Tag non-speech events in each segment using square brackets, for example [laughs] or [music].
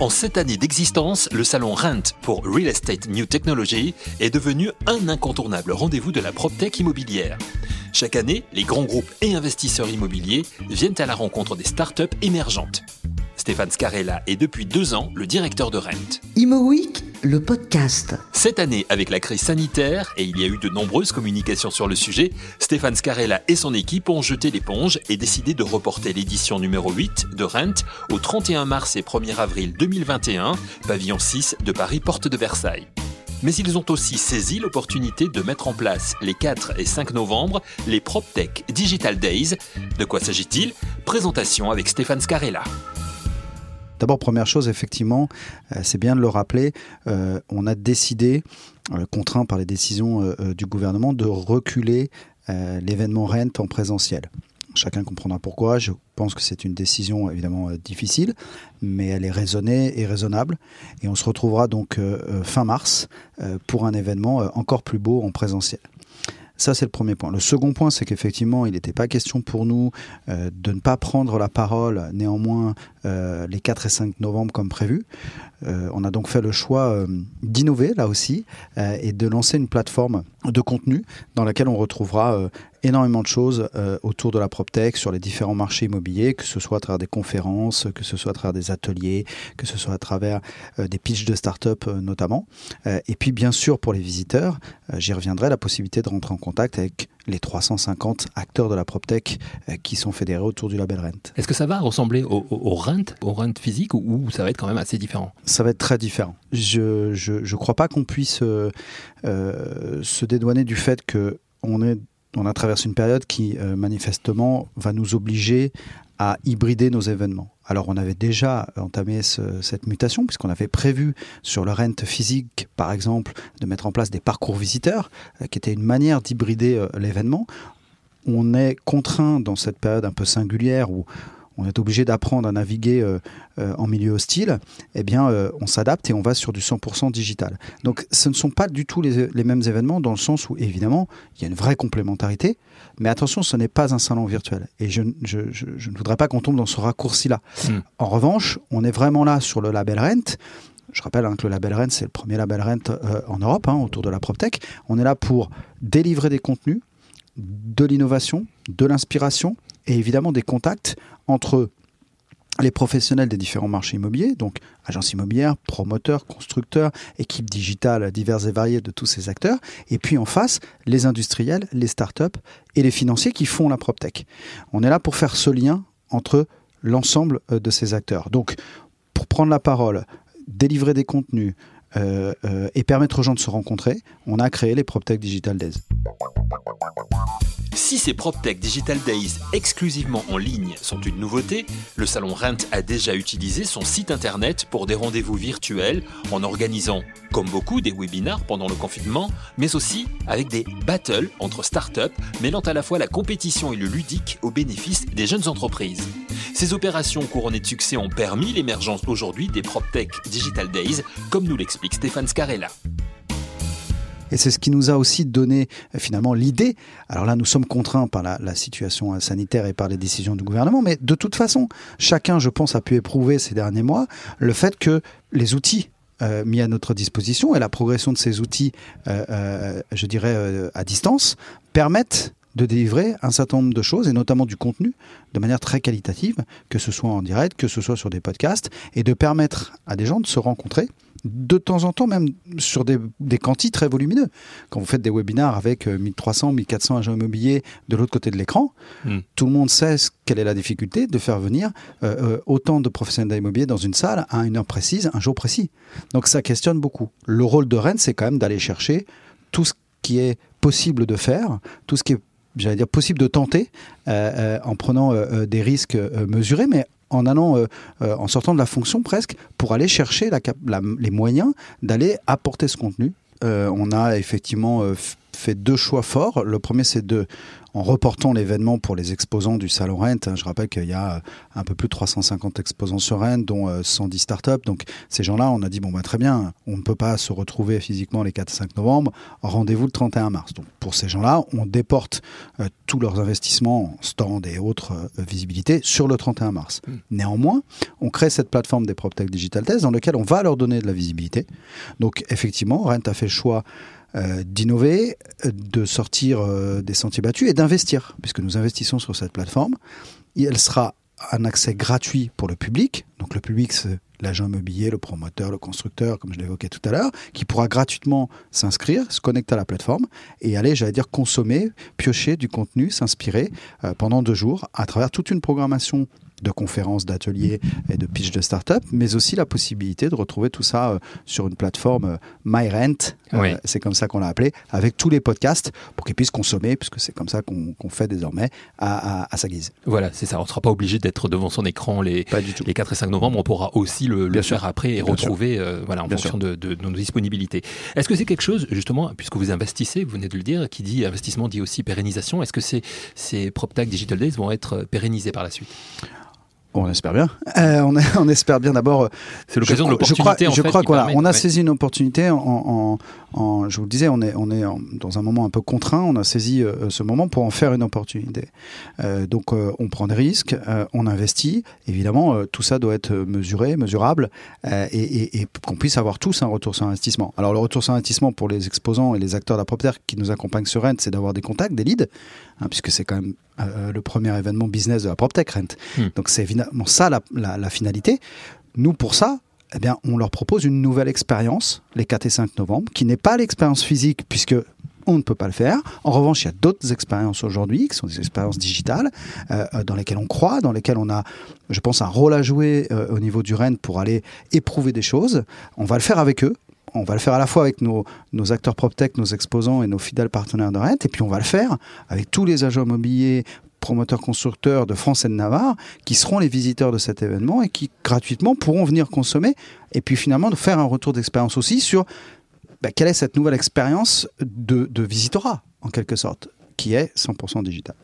En cette année d'existence, le salon Rent pour Real Estate New Technology est devenu un incontournable rendez-vous de la PropTech immobilière. Chaque année, les grands groupes et investisseurs immobiliers viennent à la rencontre des startups émergentes. Stéphane Scarella est depuis deux ans le directeur de Rent. Imo Week, le podcast. Cette année, avec la crise sanitaire, et il y a eu de nombreuses communications sur le sujet, Stéphane Scarella et son équipe ont jeté l'éponge et décidé de reporter l'édition numéro 8 de Rent au 31 mars et 1er avril 2021, pavillon 6 de Paris, porte de Versailles mais ils ont aussi saisi l'opportunité de mettre en place les 4 et 5 novembre les PropTech Digital Days. De quoi s'agit-il? Présentation avec Stéphane Scarella. D'abord, première chose, effectivement, euh, c'est bien de le rappeler, euh, on a décidé, euh, contraint par les décisions du gouvernement, de reculer l'événement Rent en présentiel. Chacun comprendra pourquoi. Je pense que c'est une décision évidemment difficile, mais elle est raisonnée et raisonnable. Et on se retrouvera donc fin mars pour un événement encore plus beau en présentiel. Ça, c'est le premier point. Le second point, c'est qu'effectivement, il n'était pas question pour nous de ne pas prendre la parole, néanmoins, les 4 et 5 novembre comme prévu. On a donc fait le choix d'innover, là aussi, et de lancer une plateforme de contenu dans laquelle on retrouvera énormément de choses euh, autour de la PropTech sur les différents marchés immobiliers, que ce soit à travers des conférences, que ce soit à travers des ateliers, que ce soit à travers euh, des pitchs de start-up euh, notamment. et puis bien sûr pour les visiteurs, j'y reviendrai, la possibilité de rentrer en contact avec les 350 acteurs de la PropTech qui sont fédérés autour du label Rent. Est-ce que ça va ressembler au, Rent, au Rent physique, ou, ça va être quand même assez différent? Ça va être très différent. Je ne crois pas qu'on puisse se dédouaner du fait que on a traversé une période qui euh, manifestement va nous obliger à hybrider nos événements. Alors on avait déjà entamé cette mutation puisqu'on avait prévu sur le rent physique, par exemple, de mettre en place des parcours visiteurs, euh, qui était une manière d'hybrider euh, l'événement. On est contraint dans cette période un peu singulière où on est obligé d'apprendre à naviguer euh, euh, en milieu hostile, eh bien, euh, on s'adapte et on va sur du 100% digital. Donc, ce ne sont pas du tout les, mêmes événements dans le sens où, évidemment, il y a une vraie complémentarité, mais attention, ce n'est pas un salon virtuel. Et je, ne voudrais pas qu'on tombe dans ce raccourci-là. Hmm. En revanche, on est vraiment là sur le label Rent. Je rappelle hein, que le label Rent, c'est le premier label Rent en Europe, hein, autour de la PropTech. On est là pour délivrer des contenus, de l'innovation, de l'inspiration et évidemment des contacts entre les professionnels des différents marchés immobiliers, donc agences immobilières, promoteurs, constructeurs, équipes digitales diverses et variées de tous ces acteurs, et puis en face, les industriels, les startups et les financiers qui font la PropTech. On est là pour faire ce lien entre l'ensemble euh, de ces acteurs. Donc, pour prendre la parole, délivrer des contenus euh, euh, et permettre aux gens de se rencontrer, on a créé les PropTech Digital Days. Si ces PropTech Digital Days exclusivement en ligne sont une nouveauté, le salon Rent a déjà utilisé son site internet pour des rendez-vous virtuels en organisant, comme beaucoup, des webinars pendant le confinement, mais aussi avec des battles entre startups mêlant à la fois la compétition et le ludique au bénéfice des jeunes entreprises. Ces opérations couronnées de succès ont permis l'émergence aujourd'hui des PropTech Digital Days, comme nous l'explique Stéphane Scarella. Et c'est ce qui nous a aussi donné euh, finalement l'idée. Alors là, nous sommes contraints par la, situation euh, sanitaire et par les décisions du gouvernement, mais de toute façon, chacun, je pense, a pu éprouver ces derniers mois le fait que les outils euh, mis à notre disposition et la progression de ces outils, je dirais, à distance, permettent de délivrer un certain nombre de choses, et notamment du contenu, de manière très qualitative, que ce soit en direct, que ce soit sur des podcasts, et de permettre à des gens de se rencontrer de temps en temps même sur des, des quantis très volumineux. Quand vous faites des webinars avec 1300, euh, 1400 agents immobiliers de l'autre côté de l'écran, hmm. tout le monde sait quelle est la difficulté de faire venir euh, euh, autant de professionnels d'immobilier dans une salle à une heure précise, un jour précis. Donc ça questionne beaucoup. Le rôle de Rennes, c'est quand même d'aller chercher tout ce qui est possible de faire, tout ce qui est j'allais dire possible de tenter en prenant des risques mesurés, mais en allant, euh, euh, en sortant de la fonction presque, pour aller chercher les moyens d'aller apporter ce contenu. Euh, on a effectivement fait deux choix forts. Le premier, c'est de en reportant l'événement pour les exposants du salon Rent. Hein, je rappelle qu'il y a un peu plus de 350 exposants sur Rent, dont 110 startups. Donc ces gens-là, on a dit bon bah très bien, on ne peut pas se retrouver physiquement les 4 et 5 novembre. Rendez-vous le 31 mars. Donc pour ces gens-là, on déporte tous leurs investissements, stand et autres visibilités sur le 31 mars. Hmm. Néanmoins, on crée cette plateforme des PropTech Digital Tests dans laquelle on va leur donner de la visibilité. Donc effectivement, Rent a fait le choix euh, d'innover, de sortir euh, des sentiers battus et d'investir, puisque nous investissons sur cette plateforme. elle sera un accès gratuit pour le public. Donc le public, c'est l'agent immobilier, le promoteur, le constructeur, comme je l'évoquais tout à l'heure, qui pourra gratuitement s'inscrire, se connecter à la plateforme et aller, j'allais dire, consommer, piocher du contenu, s'inspirer euh, pendant deux jours à travers toute une programmation de conférences, d'ateliers et de pitch de start-up, mais aussi la possibilité de retrouver tout ça euh, sur une plateforme euh, MyRent, euh, c'est comme ça qu'on l'a appelé, avec tous les podcasts pour qu'ils puissent consommer, puisque c'est comme ça qu'on fait désormais à, sa guise. Voilà, c'est ça. On ne sera pas obligé d'être devant son écran les, les 4 et 5 novembre. On pourra aussi le, faire après et retrouver voilà, en fonction de, nos disponibilités. Est-ce que c'est quelque chose, justement, puisque vous investissez, vous venez de le dire, qui dit investissement dit aussi pérennisation, est-ce que ces, ces PropTag Digital Days vont être pérennisés par la suite? On espère bien. Euh, on, [laughs] espère bien d'abord. C'est l'occasion de l'opportunité. Je crois, qu'on on a saisi une opportunité. En, je vous le disais, on est, on est dans un moment un peu contraint. On a saisi euh, ce moment pour en faire une opportunité. Euh, donc, on prend des risques, on investit. Évidemment, tout ça doit être mesuré, mesurable, et, qu'on puisse avoir tous un retour sur investissement. Alors, le retour sur investissement pour les exposants et les acteurs d'appropriation qui nous accompagnent sur Rent, c'est d'avoir des contacts, des leads, hein, puisque c'est quand même le premier événement business de la PropTech Rent. Hmm. Donc, c'est évidemment ça la, la finalité. Nous, pour ça, eh bien, on leur propose une nouvelle expérience, les 4 et 5 novembre, qui n'est pas l'expérience physique, puisque on ne peut pas le faire. En revanche, il y a d'autres expériences aujourd'hui, qui sont des expériences digitales, euh, dans lesquelles on croit, dans lesquelles on a, je pense, un rôle à jouer euh, au niveau du REN pour aller éprouver des choses. On va le faire avec eux. On va le faire à la fois avec nos, acteurs PropTech, nos exposants et nos fidèles partenaires de et puis on va le faire avec tous les agents immobiliers, promoteurs constructeurs de France et de Navarre qui seront les visiteurs de cet événement et qui gratuitement pourront venir consommer et puis finalement faire un retour d'expérience aussi sur bah, quelle est cette nouvelle expérience de, de visitorat en quelque sorte qui est 100% digital.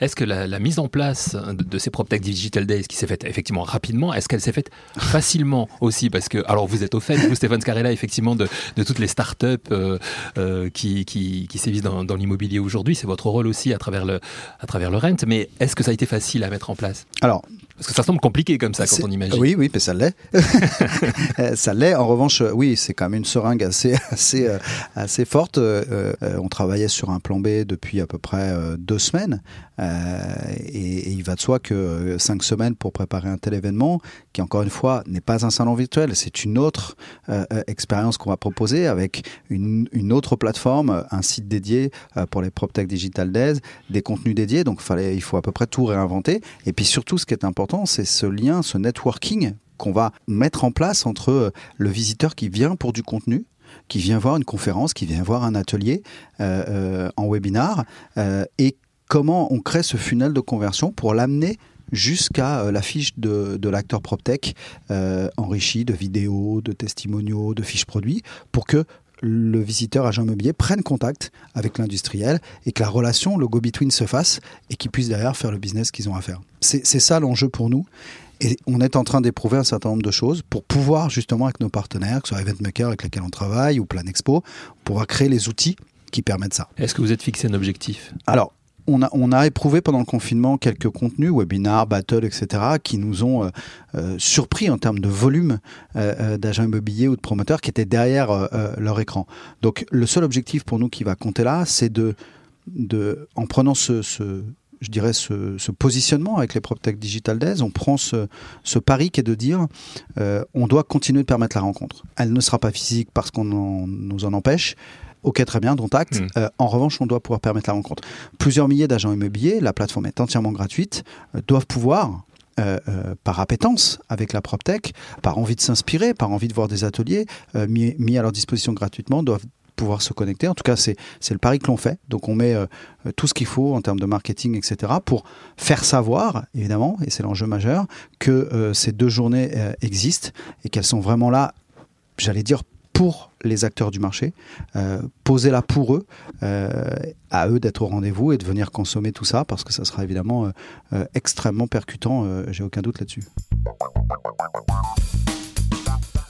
Est-ce que la, mise en place de, ces PropTech Digital Days qui s'est faite effectivement rapidement, est-ce qu'elle s'est faite facilement aussi Parce que, alors vous êtes au fait, vous Stéphane Scarella, effectivement, de, toutes les startups euh, euh, qui, qui, sévissent dans, l'immobilier aujourd'hui. C'est votre rôle aussi à travers le, à travers le rent. Mais est-ce que ça a été facile à mettre en place Alors, parce que ça semble compliqué comme ça quand on imagine. Oui, oui, mais ça l'est. [laughs] ça l'est. En revanche, oui, c'est quand même une seringue assez, [laughs] assez, euh, assez forte. on travaillait sur un plan B depuis à peu près deux semaines. Euh, et, il va de soi que euh, cinq semaines pour préparer un tel événement, qui encore une fois n'est pas un salon virtuel, c'est une autre euh, expérience qu'on va proposer avec une, autre plateforme, un site dédié pour les PropTech Digital Days, des contenus dédiés. Donc il faut à peu près tout réinventer. Et puis surtout, ce qui est important, c'est ce lien, ce networking qu'on va mettre en place entre le visiteur qui vient pour du contenu, qui vient voir une conférence, qui vient voir un atelier en webinar, et comment on crée ce funnel de conversion pour l'amener jusqu'à euh, la fiche de, de l'acteur PropTech euh, enrichi de vidéos, de testimoniaux, de fiches produits, pour que le visiteur agent immobilier prenne contact avec l'industriel et que la relation, le go-between se fasse et qu'ils puissent derrière faire le business qu'ils ont à faire. C'est ça l'enjeu pour nous. Et on est en train d'éprouver un certain nombre de choses pour pouvoir justement avec nos partenaires, que ce soit EventMaker avec lesquels on travaille ou Plan Expo, pouvoir créer les outils qui permettent ça. Est-ce que vous êtes fixé un objectif? Alors, on a, éprouvé pendant le confinement quelques contenus, webinars, battles, etc., qui nous ont euh, euh, surpris en termes de volume euh, d'agents immobiliers ou de promoteurs qui étaient derrière leur écran. Donc le seul objectif pour nous qui va compter là, c'est de, en prenant ce, je dirais, ce, positionnement avec les PropTech Digital Days, on prend ce, pari qui est de dire on doit continuer de permettre la rencontre. Elle ne sera pas physique parce qu'on nous en empêche, Ok, très bien, dont acte. Mm. Euh, en revanche, on doit pouvoir permettre la rencontre. Plusieurs milliers d'agents immobiliers, la plateforme est entièrement gratuite, euh, doivent pouvoir euh, par appétence avec la PropTech, par envie de s'inspirer, par envie de voir des ateliers mis, à leur disposition gratuitement, doivent pouvoir se connecter. En tout cas, c'est le pari que l'on fait. Donc, on met tout ce qu'il faut en termes de marketing, etc., pour faire savoir, évidemment, et c'est l'enjeu majeur, que ces deux journées existent et qu'elles sont vraiment là, j'allais dire, pour les acteurs du marché, euh, posez-la pour eux, euh, à eux d'être au rendez-vous et de venir consommer tout ça parce que ça sera évidemment euh, extrêmement percutant, j'ai aucun doute là-dessus.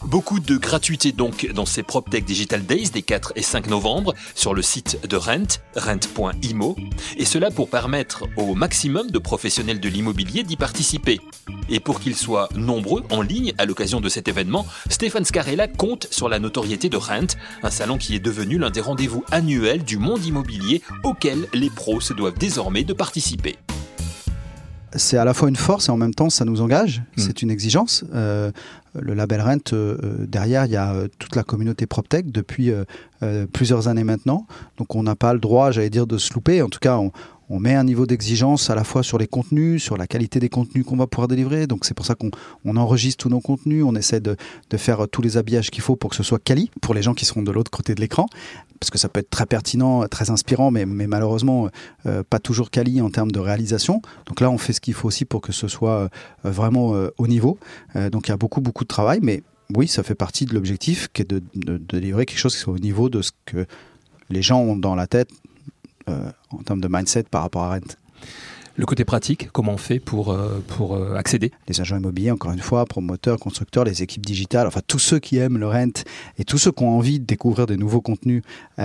Beaucoup de gratuité donc dans ces PropTech Digital Days des 4 et 5 novembre sur le site de Rent, rent.imo, et cela pour permettre au maximum de professionnels de l'immobilier d'y participer. Et pour qu'ils soient nombreux en ligne à l'occasion de cet événement, Stéphane Scarella compte sur la notoriété de Rent, un salon qui est devenu l'un des rendez-vous annuels du monde immobilier auquel les pros se doivent désormais de participer c'est à la fois une force et en même temps ça nous engage. Hmm. C'est une exigence. Euh, le label Rent, euh, euh, derrière, il y a toute la communauté PropTech depuis plusieurs années maintenant. Donc on n'a pas le droit, j'allais dire, de se louper. En tout cas, on, on met un niveau d'exigence à la fois sur les contenus, sur la qualité des contenus qu'on va pouvoir délivrer. Donc c'est pour ça qu'on enregistre tous nos contenus, on essaie de, faire tous les habillages qu'il faut pour que ce soit quali pour les gens qui seront de l'autre côté de l'écran. Parce que ça peut être très pertinent, très inspirant, mais, malheureusement euh, pas toujours quali en termes de réalisation. Donc là, on fait ce qu'il faut aussi pour que ce soit euh, vraiment euh, au niveau. donc il y a beaucoup, beaucoup de travail, mais oui, ça fait partie de l'objectif qui est de, de, délivrer quelque chose qui soit au niveau de ce que les gens ont dans la tête euh, en termes de mindset par rapport à Rent. Le côté pratique, comment on fait pour, euh, pour euh, accéder Les agents immobiliers, encore une fois, promoteurs, constructeurs, les équipes digitales, enfin tous ceux qui aiment le rent et tous ceux qui ont envie de découvrir des nouveaux contenus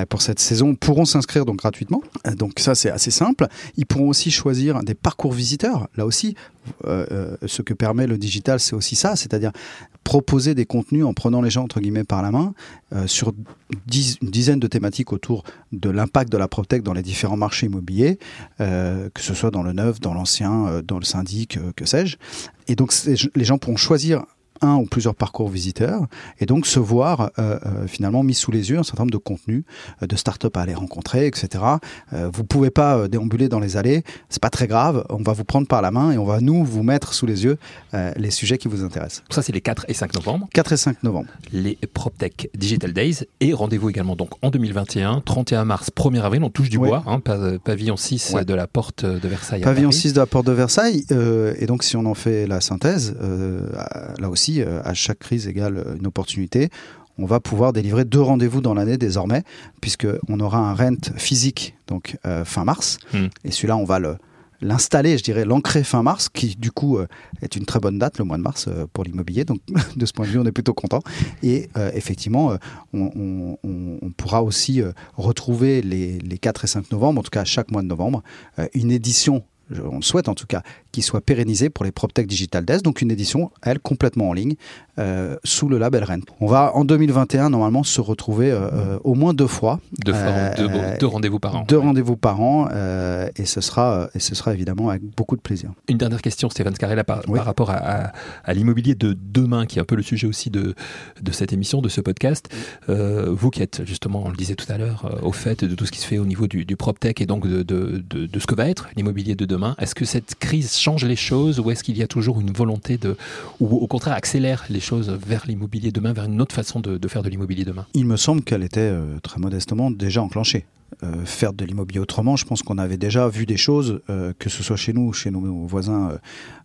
pour cette saison pourront s'inscrire donc gratuitement. Donc ça c'est assez simple. Ils pourront aussi choisir des parcours visiteurs. Là aussi, ce que permet le digital, c'est aussi ça, c'est-à-dire proposer des contenus en prenant les gens entre guillemets par la main euh, sur une dizaine de thématiques autour de l'impact de la PropTech dans les différents marchés immobiliers, euh, que ce soit dans le dans l'ancien, euh, dans le syndic, que sais-je. Et donc les gens pourront choisir un ou plusieurs parcours visiteurs et donc se voir euh, euh, finalement mis sous les yeux un certain nombre de contenus, euh, de start-up à aller rencontrer, etc. vous pouvez pas déambuler dans les allées, c'est pas très grave, on va vous prendre par la main et on va nous vous mettre sous les yeux les sujets qui vous intéressent. Ça c'est les 4 et 5 novembre. 4 et 5 novembre. Les PropTech Digital Days et rendez-vous également donc en 2021, 31 mars, 1er avril, on touche du bois, hein, pavillon 6 de la porte de Versailles. Pavillon 6 de la porte de Versailles et donc si on en fait la synthèse, là aussi euh, à chaque crise égale une opportunité. On va pouvoir délivrer deux rendez-vous dans l'année désormais, puisqu'on aura un rent physique donc euh, fin mars. Hmm. Et celui-là, on va le, l'installer, je dirais, l'ancrer fin mars, qui du coup euh, est une très bonne date, le mois de mars, pour l'immobilier. Donc [laughs] de ce point de vue, on est plutôt content. Et effectivement, on, pourra aussi retrouver les, les, 4 et 5 novembre, en tout cas chaque mois de novembre, une édition on le souhaite en tout cas, qui soit pérennisé pour les PropTech Digital Days, donc une édition, elle, complètement en ligne, euh, sous le label Rennes. On va en 2021 normalement se retrouver euh, euh, au moins deux fois. Deux, rendez-vous par an. Deux rendez-vous par an, et, ce sera, et ce sera évidemment avec beaucoup de plaisir. Une dernière question, Stéphane Scarella, par, par rapport à, l'immobilier de demain, qui est un peu le sujet aussi de, de cette émission, de ce podcast. vous qui êtes justement, on le disait tout à l'heure, au fait de tout ce qui se fait au niveau du, du PropTech et donc de, de, de ce que va être l'immobilier de demain, est-ce que cette crise change les choses ou est-ce qu'il y a toujours une volonté de, ou au contraire accélère les choses vers l'immobilier demain, vers une autre façon de, faire de l'immobilier demain? Il me semble qu'elle était euh, très modestement déjà enclenchée. Euh, faire de l'immobilier autrement, je pense qu'on avait déjà vu des choses, euh, que ce soit chez nous ou chez nos voisins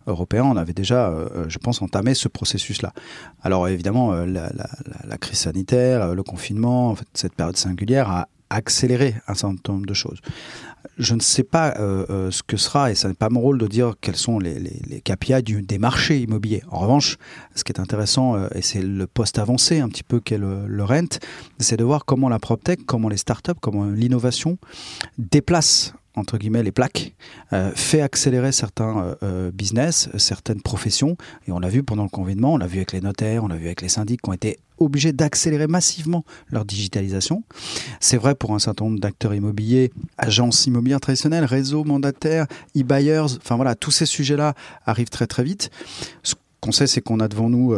européens, on avait déjà, je pense, entamé ce processus-là. Alors évidemment, la, crise sanitaire, le confinement, cette période singulière a accéléré un certain nombre de choses je ne sais pas euh, euh, ce que sera, et ce n'est pas mon rôle de dire quels sont les, les, KPI des marchés immobiliers. En revanche, ce qui est intéressant, euh, et c'est le poste avancé un petit peu qu'est le, le, rent, c'est de voir comment la PropTech, comment les startups, comment l'innovation déplace entre guillemets les plaques, euh, fait accélérer certains euh, euh, business, certaines professions. Et on l'a vu pendant le confinement, on l'a vu avec les notaires, on l'a vu avec les syndics qui ont été obligés d'accélérer massivement leur digitalisation. C'est vrai pour un certain nombre d'acteurs immobiliers, agences immobilières traditionnelles, réseaux mandataires, e-buyers, enfin voilà, tous ces sujets-là arrivent très très vite. Ce qu'on sait, c'est qu'on a devant nous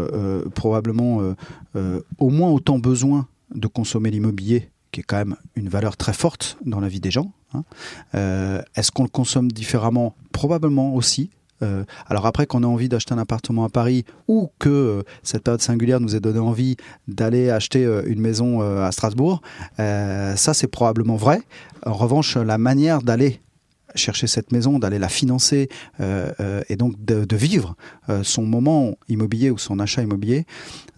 probablement au moins autant besoin de consommer l'immobilier qui est quand même une valeur très forte dans la vie des gens. Hein. Euh, est-ce qu'on le consomme différemment? Probablement aussi. Euh, alors après qu'on ait envie d'acheter un appartement à Paris ou que euh, cette période singulière nous ait donné envie d'aller acheter une maison à Strasbourg, ça c'est probablement vrai. En revanche, la manière d'aller chercher cette maison, d'aller la financer euh, euh, et donc de, vivre euh, son moment immobilier ou son achat immobilier,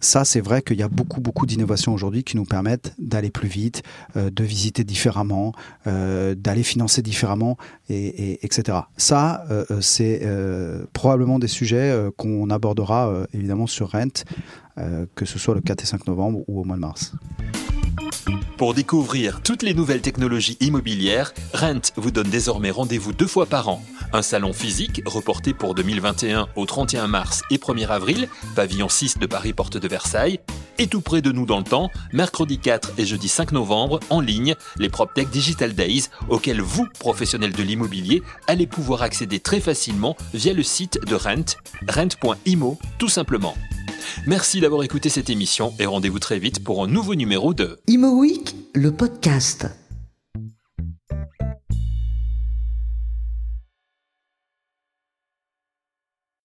ça c'est vrai qu'il y a beaucoup beaucoup d'innovations aujourd'hui qui nous permettent d'aller plus vite, de visiter différemment, d'aller financer différemment, et, et, etc. Ça c'est probablement des sujets qu'on abordera évidemment sur Rent, que ce soit le 4 et 5 novembre ou au mois de mars. Pour découvrir toutes les nouvelles technologies immobilières, Rent vous donne désormais rendez-vous deux fois par an. Un salon physique reporté pour 2021 au 31 mars et 1er avril, pavillon 6 de Paris Porte de Versailles, et tout près de nous dans le temps, mercredi 4 et jeudi 5 novembre, en ligne, les PropTech Digital Days, auxquels vous, professionnels de l'immobilier, allez pouvoir accéder très facilement via le site de Rent, rent.imo tout simplement. Merci d'avoir écouté cette émission et rendez-vous très vite pour un nouveau numéro de Imo Week, le podcast.